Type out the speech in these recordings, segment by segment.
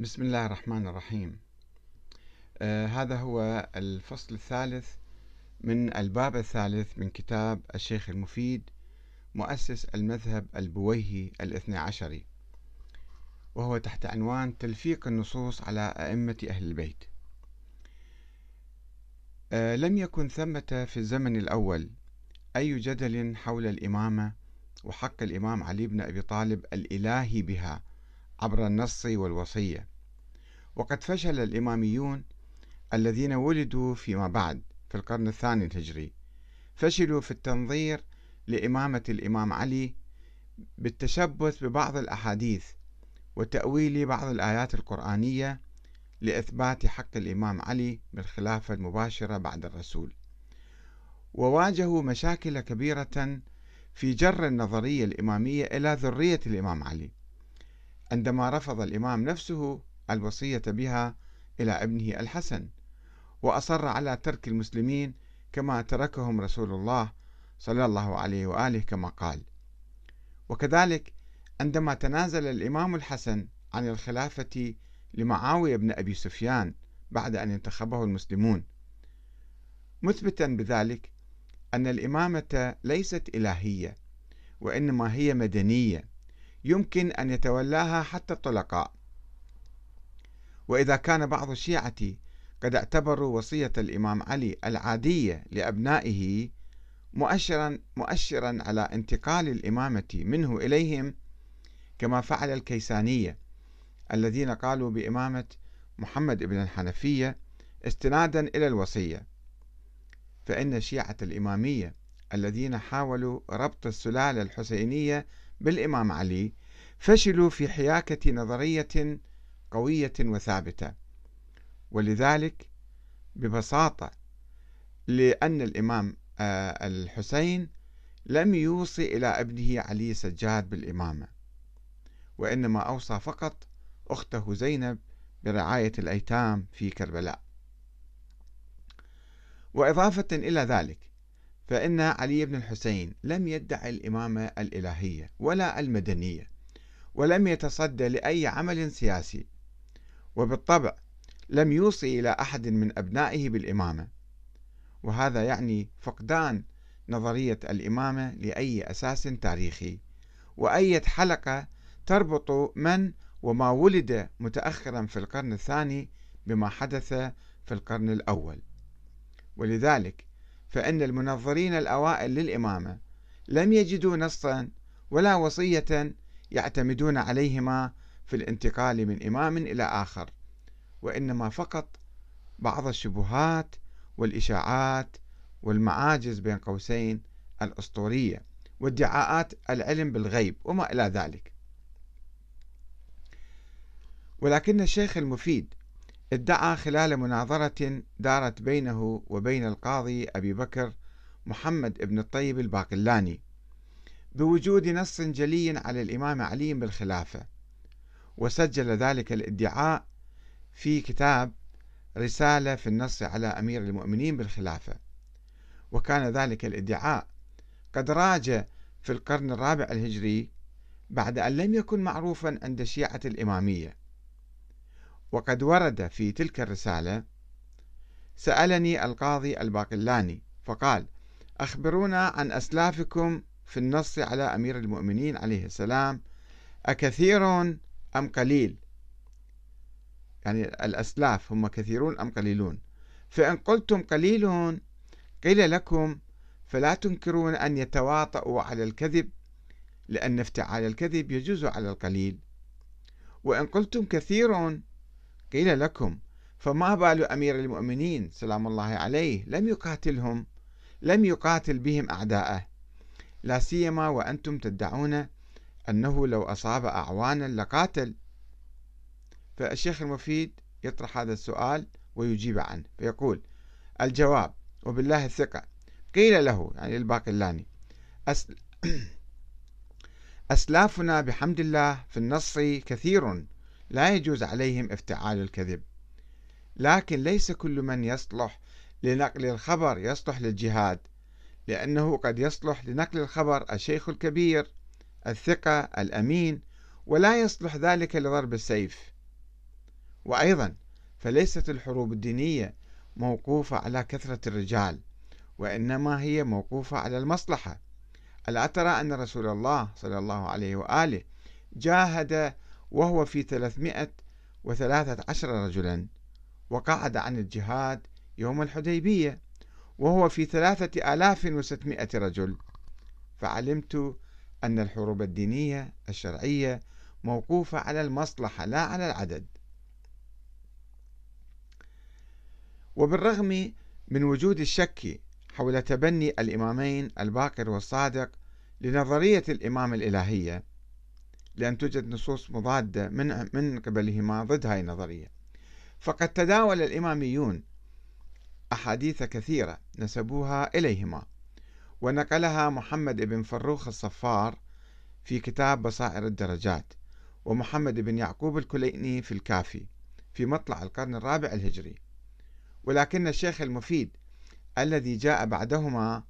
بسم الله الرحمن الرحيم. آه هذا هو الفصل الثالث من الباب الثالث من كتاب الشيخ المفيد مؤسس المذهب البويهي الاثنى عشري وهو تحت عنوان تلفيق النصوص على أئمة أهل البيت. آه لم يكن ثمة في الزمن الأول أي جدل حول الإمامة وحق الإمام علي بن أبي طالب الإلهي بها عبر النص والوصية. وقد فشل الإماميون الذين ولدوا فيما بعد في القرن الثاني الهجري. فشلوا في التنظير لإمامة الإمام علي بالتشبث ببعض الأحاديث وتأويل بعض الآيات القرآنية لإثبات حق الإمام علي بالخلافة المباشرة بعد الرسول. وواجهوا مشاكل كبيرة في جر النظرية الإمامية إلى ذرية الإمام علي. عندما رفض الإمام نفسه الوصية بها إلى ابنه الحسن وأصر على ترك المسلمين كما تركهم رسول الله صلى الله عليه وآله كما قال. وكذلك عندما تنازل الإمام الحسن عن الخلافة لمعاوية بن أبي سفيان بعد أن انتخبه المسلمون مثبتا بذلك أن الإمامة ليست إلهية وإنما هي مدنية. يمكن أن يتولاها حتى الطلقاء. وإذا كان بعض الشيعة قد اعتبروا وصية الإمام علي العادية لأبنائه مؤشرا مؤشرا على انتقال الإمامة منه إليهم كما فعل الكيسانية الذين قالوا بإمامة محمد بن الحنفية استنادا إلى الوصية. فإن الشيعة الإمامية الذين حاولوا ربط السلالة الحسينية بالإمام علي فشلوا في حياكة نظرية قوية وثابتة. ولذلك ببساطة لأن الإمام آه، الحسين لم يوصي إلى أبنه علي سجاد بالإمامة وإنما أوصى فقط أخته زينب برعاية الأيتام في كربلاء. وإضافة إلى ذلك فإن علي بن الحسين لم يدعي الإمامة الإلهية ولا المدنية ولم يتصدى لأي عمل سياسي وبالطبع لم يوصي إلى أحد من أبنائه بالإمامة. وهذا يعني فقدان نظرية الإمامة لأي أساس تاريخي وأية حلقة تربط من وما ولد متأخرا في القرن الثاني بما حدث في القرن الأول. ولذلك فإن المنظرين الأوائل للإمامة لم يجدوا نصا ولا وصية يعتمدون عليهما في الانتقال من إمام إلى آخر وإنما فقط بعض الشبهات والإشاعات والمعاجز بين قوسين الأسطورية وادعاءات العلم بالغيب وما إلى ذلك. ولكن الشيخ المفيد ادعى خلال مناظرة دارت بينه وبين القاضي أبي بكر محمد بن الطيب الباقلاني بوجود نص جلي على الإمام علي بالخلافة وسجل ذلك الادعاء في كتاب رسالة في النص على أمير المؤمنين بالخلافة وكان ذلك الادعاء قد راج في القرن الرابع الهجري بعد أن لم يكن معروفا عند الشيعة الإمامية. وقد ورد في تلك الرسالة سألني القاضي الباقلاني فقال أخبرونا عن أسلافكم في النص على أمير المؤمنين عليه السلام أكثير أم قليل؟ يعني الأسلاف هم كثيرون أم قليلون. فإن قلتم قليل قيل لكم فلا تنكرون أن يتواطؤوا على الكذب لأن افتعال الكذب يجوز على القليل. وإن قلتم كثير قيل لكم فما بال أمير المؤمنين سلام الله عليه لم يقاتلهم لم يقاتل بهم أعداءه لا سيما وأنتم تدعون أنه لو أصاب أعوانا لقاتل. فالشيخ المفيد يطرح هذا السؤال ويجيب عنه فيقول الجواب وبالله الثقة قيل له يعني الباقلاني أسل أسلافنا بحمد الله في النص كثير. لا يجوز عليهم افتعال الكذب. لكن ليس كل من يصلح لنقل الخبر يصلح للجهاد لأنه قد يصلح لنقل الخبر الشيخ الكبير الثقة الأمين ولا يصلح ذلك لضرب السيف. وأيضا فليست الحروب الدينية موقوفة على كثرة الرجال وإنما هي موقوفة على المصلحة. ألا ترى أن رسول الله صلى الله عليه وآله جاهد وهو في ثلاثمائة وثلاثة عشر رجلا وقعد عن الجهاد يوم الحديبية وهو في ثلاثة آلاف وستمائة رجل. فعلمت أن الحروب الدينية الشرعية موقوفة على المصلحة لا على العدد. وبالرغم من وجود الشك حول تبني الإمامين الباقر والصادق لنظرية الإمام الإلهية لأن توجد نصوص مضادة من من قبلهما ضد هذه النظرية. فقد تداول الإماميون أحاديث كثيرة نسبوها إليهما ونقلها محمد بن فروخ الصفار في كتاب بصائر الدرجات ومحمد بن يعقوب الكليني في الكافي في مطلع القرن الرابع الهجري. ولكن الشيخ المفيد الذي جاء بعدهما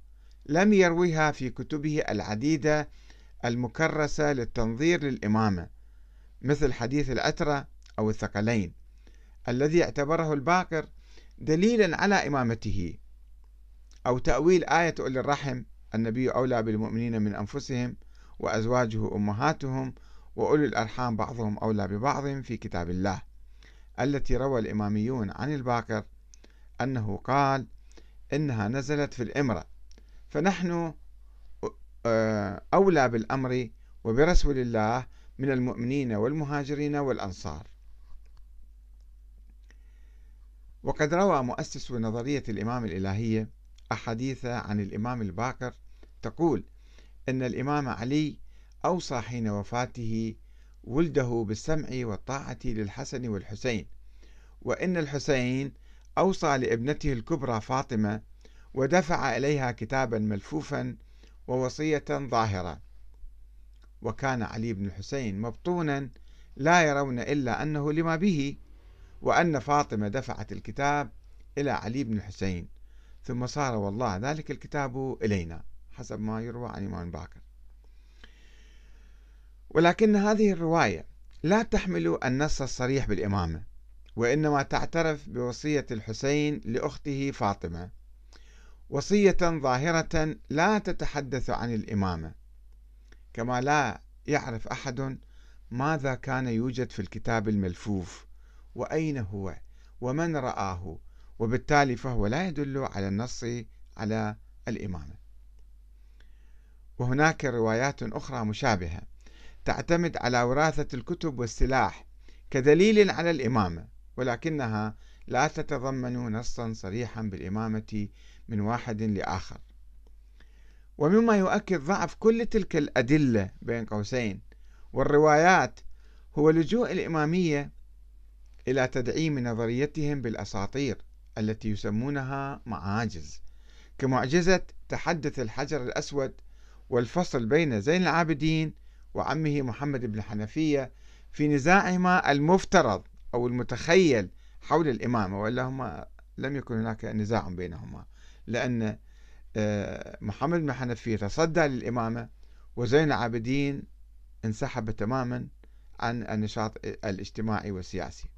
لم يرويها في كتبه العديدة المكرسة للتنظير للإمامة مثل حديث الأترة أو الثقلين الذي اعتبره الباقر دليلا على إمامته أو تأويل آية أولي الرحم النبي أولى بالمؤمنين من أنفسهم وأزواجه أمهاتهم وأولي الأرحام بعضهم أولى ببعض في كتاب الله التي روى الإماميون عن الباقر أنه قال إنها نزلت في الإمرة فنحن أولى بالأمر وبرسول الله من المؤمنين والمهاجرين والأنصار. وقد روى مؤسس نظرية الإمام الإلهية أحاديث عن الإمام الباقر تقول إن الإمام علي أوصى حين وفاته ولده بالسمع والطاعة للحسن والحسين وإن الحسين أوصى لابنته الكبرى فاطمة ودفع إليها كتابا ملفوفا ووصية ظاهرة. وكان علي بن الحسين مبطونا لا يرون إلا أنه لما به وأن فاطمة دفعت الكتاب إلى علي بن الحسين. ثم صار والله ذلك الكتاب إلينا حسب ما يروى عن إمام باكر. ولكن هذه الرواية لا تحمل النص الصريح بالإمامة وإنما تعترف بوصية الحسين لأخته فاطمة. وصية ظاهرة لا تتحدث عن الإمامة كما لا يعرف أحد ماذا كان يوجد في الكتاب الملفوف وأين هو ومن رآه وبالتالي فهو لا يدل على النص على الإمامة. وهناك روايات أخرى مشابهة تعتمد على وراثة الكتب والسلاح كدليل على الإمامة ولكنها لا تتضمن نصا صريحا بالإمامة من واحد لآخر. ومما يؤكد ضعف كل تلك الأدلة بين قوسين والروايات هو لجوء الإمامية إلى تدعيم نظريتهم بالأساطير التي يسمونها معاجز كمعجزة تحدث الحجر الأسود والفصل بين زين العابدين وعمه محمد بن حنفية في نزاعهما المفترض أو المتخيل حول الإمامة وإلا هما لم يكن هناك نزاع بينهما. لأن آه، محمد بن حنفية تصدى للإمامة وزين العابدين انسحب تماما عن النشاط الاجتماعي والسياسي.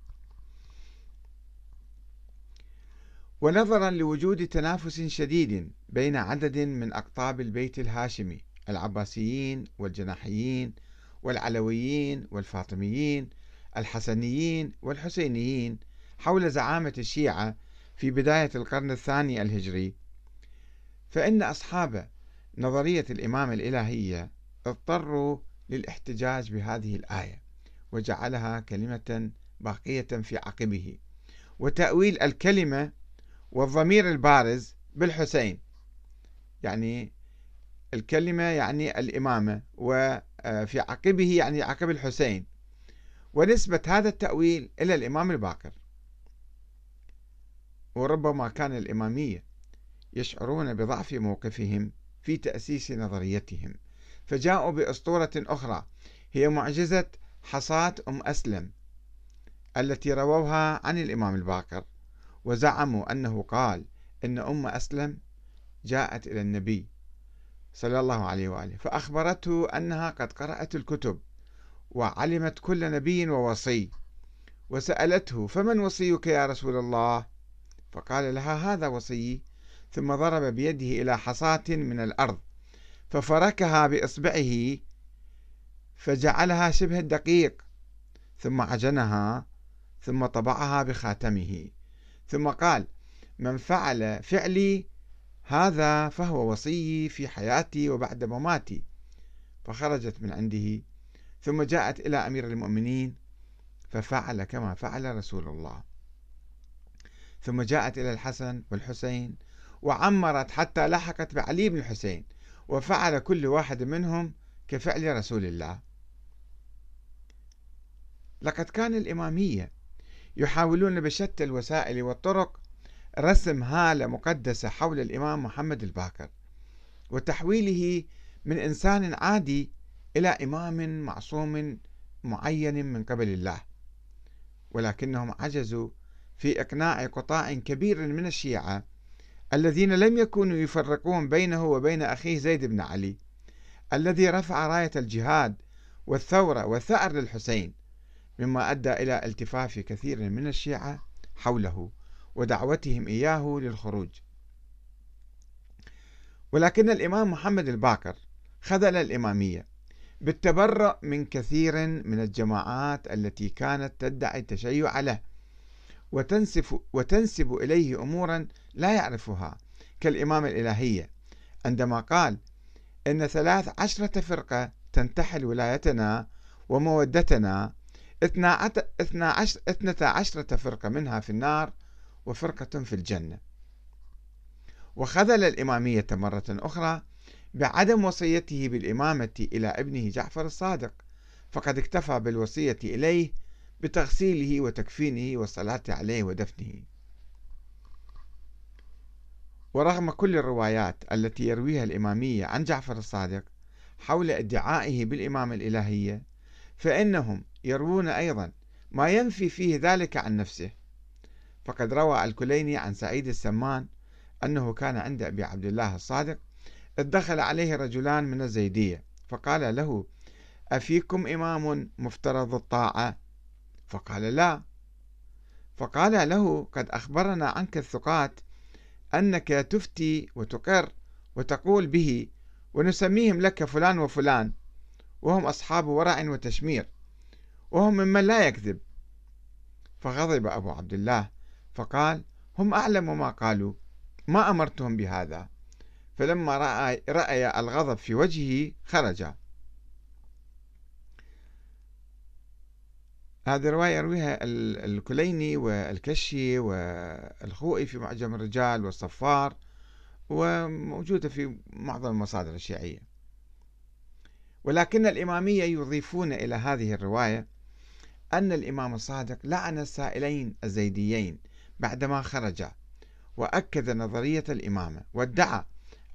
ونظرا لوجود تنافس شديد بين عدد من أقطاب البيت الهاشمي العباسيين والجناحيين والعلويين والفاطميين الحسنيين والحسينيين حول زعامة الشيعة في بداية القرن الثاني الهجري فإن أصحاب نظرية الإمام الإلهية اضطروا للاحتجاج بهذه الآية وجعلها كلمة باقية في عقبه وتأويل الكلمة والضمير البارز بالحسين. يعني الكلمة يعني الإمامة وفي عقبه يعني عقب الحسين. ونسبة هذا التأويل إلى الإمام الباقر. وربما كان الإمامية يشعرون بضعف موقفهم في تأسيس نظريتهم فجاءوا بأسطورة أخرى هي معجزة حصاة أم أسلم التي رووها عن الإمام الباقر وزعموا أنه قال إن أم أسلم جاءت إلى النبي صلى الله عليه وآله فأخبرته أنها قد قرأت الكتب وعلمت كل نبي ووصي وسألته فمن وصيك يا رسول الله؟ فقال لها هذا وصيي ثم ضرب بيده إلى حصاة من الأرض. ففركها بإصبعه. فجعلها شبه الدقيق. ثم عجنها. ثم طبعها بخاتمه. ثم قال من فعل فعلي هذا فهو وصيي في حياتي وبعد مماتي. فخرجت من عنده. ثم جاءت إلى أمير المؤمنين. ففعل كما فعل رسول الله. ثم جاءت إلى الحسن والحسين وعمرت حتى لحقت بعلي بن الحسين وفعل كل واحد منهم كفعل رسول الله. لقد كان الإمامية يحاولون بشتى الوسائل والطرق رسم هالة مقدسة حول الإمام محمد الباكر وتحويله من إنسان عادي إلى إمام معصوم معين من قبل الله ولكنهم عجزوا في إقناع قطاع كبير من الشيعة الذين لم يكونوا يفرقون بينه وبين أخيه زيد بن علي الذي رفع راية الجهاد والثورة والثأر للحسين مما أدى إلى التفاف كثير من الشيعة حوله ودعوتهم إياه للخروج. ولكن الإمام محمد الباكر خذل الإمامية بالتبرؤ من كثير من الجماعات التي كانت تدعي التشيع له. وتنسف, وتنسب إليه أمورا لا يعرفها كالإمام الإلهية. عندما قال إن ثلاث عشرة فرقة تنتحل ولايتنا ومودتنا اثنا عشرة فرقة منها في النار وفرقة في الجنة. وخذل الإمامية مرة أخرى بعدم وصيته بالإمامة إلى ابنه جعفر الصادق فقد اكتفى بالوصية إليه بتغسيله وتكفينه والصلاة عليه ودفنه. ورغم كل الروايات التي يرويها الإمامية عن جعفر الصادق حول ادعائه بالإمامة الإلهية فإنهم يروون أيضا ما ينفي فيه ذلك عن نفسه. فقد روى الكليني عن سعيد السمان أنه كان عند أبي عبد الله الصادق إذ دخل عليه رجلان من الزيدية فقال له أفيكم إمام مفترض الطاعة؟ فقال لا. فقال له قد أخبرنا عنك الثقات أنك تفتي وتقر وتقول به ونسميهم لك فلان وفلان. وهم أصحاب ورع وتشمير. وهم ممن لا يكذب. فغضب أبو عبد الله. فقال هم أعلم ما قالوا. ما أمرتهم بهذا. فلما رأى, رأي الغضب في وجهه خرج. هذه الرواية يرويها الكليني والكشي والخوئي في معجم الرجال والصفار وموجودة في معظم المصادر الشيعية. ولكن الإمامية يضيفون إلى هذه الرواية أن الإمام الصادق لعن السائلين الزيديين بعدما خرجا وأكد نظرية الإمامة وادعى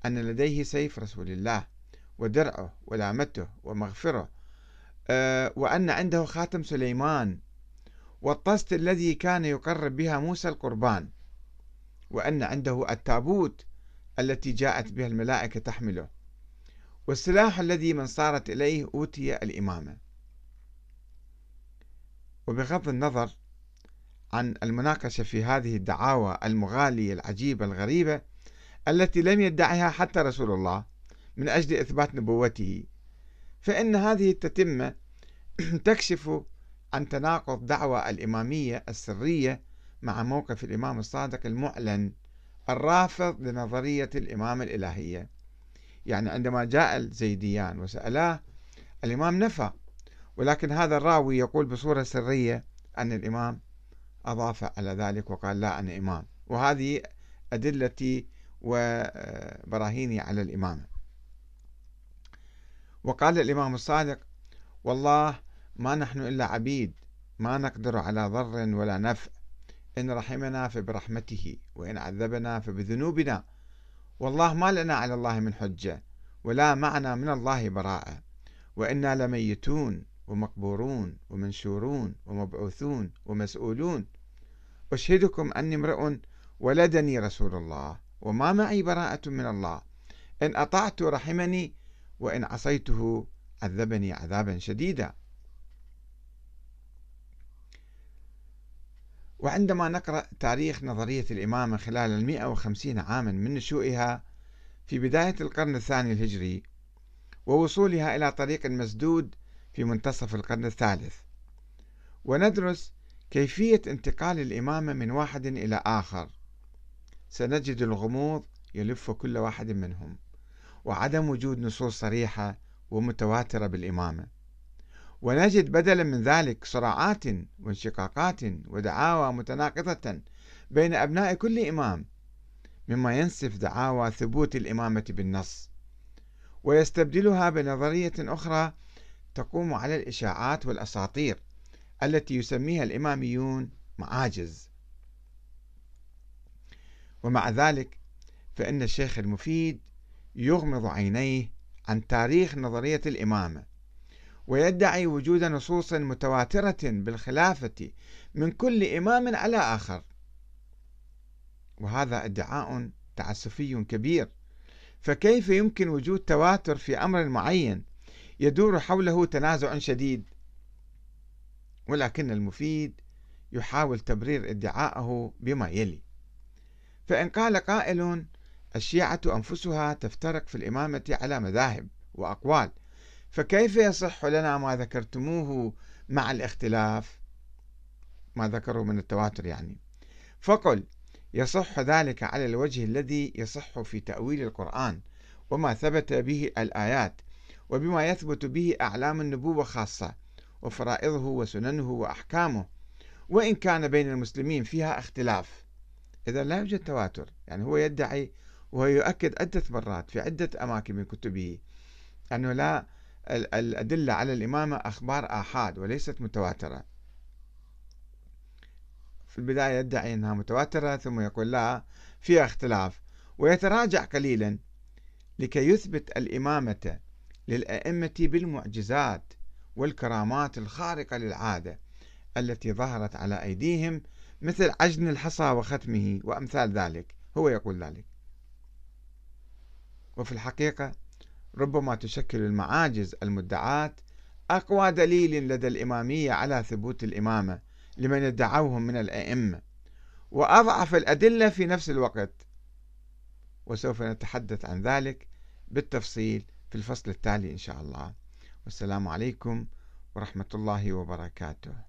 أن لديه سيف رسول الله ودرعه ولامته ومغفره وأن عنده خاتم سليمان والطست الذي كان يقرب بها موسى القربان وأن عنده التابوت التي جاءت بها الملائكة تحمله. والسلاح الذي من صارت إليه أوتي الإمامة. وبغض النظر عن المناقشة في هذه الدعاوى المغالية العجيبة الغريبة التي لم يدعها حتى رسول الله من أجل إثبات نبوته فإن هذه التتمة تكشف عن تناقض دعوى الإمامية السرية مع موقف الإمام الصادق المعلن الرافض لنظرية الإمامة الإلهية. يعني عندما جاء الزيديان وسألاه الإمام نفى ولكن هذا الراوي يقول بصورة سرية أن الإمام أضاف على ذلك وقال لا أنا إمام. وهذه أدلتي وبراهيني على الإمامة. وقال الإمام الصادق والله ما نحن إلا عبيد ما نقدر على ضر ولا نفع. إن رحمنا فبرحمته وإن عذبنا فبذنوبنا. والله ما لنا على الله من حجة ولا معنا من الله براءة. وإنا لميتون ومقبورون ومنشورون ومبعوثون ومسؤولون. أشهدكم أني امرؤ ولدني رسول الله وما معي براءة من الله. إن أطعت رحمني وإن عصيته عذبني عذابا شديدا. وعندما نقرأ تاريخ نظرية الإمامة خلال المئة وخمسين عاما من نشوئها في بداية القرن الثاني الهجري ووصولها إلى طريق مسدود في منتصف القرن الثالث وندرس كيفية انتقال الإمامة من واحد إلى آخر. سنجد الغموض يلف كل واحد منهم. وعدم وجود نصوص صريحة ومتواترة بالإمامة. ونجد بدلا من ذلك صراعات وانشقاقات ودعاوى متناقضة بين أبناء كل إمام مما ينسف دعاوى ثبوت الإمامة بالنص. ويستبدلها بنظرية أخرى تقوم على الإشاعات والأساطير التي يسميها الإماميون معاجز. ومع ذلك فإن الشيخ المفيد يغمض عينيه عن تاريخ نظرية الإمامة ويدعي وجود نصوص متواترة بالخلافة من كل إمام على آخر. وهذا ادعاء تعسفي كبير. فكيف يمكن وجود تواتر في أمر معين يدور حوله تنازع شديد؟ ولكن المفيد يحاول تبرير ادعاءه بما يلي. فإن قال قائل الشيعة أنفسها تفترق في الإمامة على مذاهب وأقوال. فكيف يصح لنا ما ذكرتموه مع الاختلاف؟ ما ذكروا من التواتر يعني. فقل يصح ذلك على الوجه الذي يصح في تأويل القرآن وما ثبت به الآيات وبما يثبت به أعلام النبوة خاصة وفرائضه وسننه وأحكامه وإن كان بين المسلمين فيها اختلاف. إذا لا يوجد تواتر. يعني هو يدعي وهو يؤكد عدة مرات في عدة أماكن من كتبه أنه لا الأدلة على الإمامة أخبار آحاد وليست متواترة. في البداية يدعي أنها متواترة ثم يقول لا فيها اختلاف. ويتراجع قليلا لكي يثبت الإمامة للأئمة بالمعجزات والكرامات الخارقة للعادة التي ظهرت على أيديهم مثل عجن الحصى وختمه وأمثال ذلك. هو يقول ذلك. وفي الحقيقة ربما تشكل المعاجز المدعاة أقوى دليل لدى الإمامية على ثبوت الإمامة لمن ادعوهم من الأئمة. وأضعف الأدلة في نفس الوقت وسوف نتحدث عن ذلك بالتفصيل في الفصل التالي إن شاء الله. والسلام عليكم ورحمة الله وبركاته.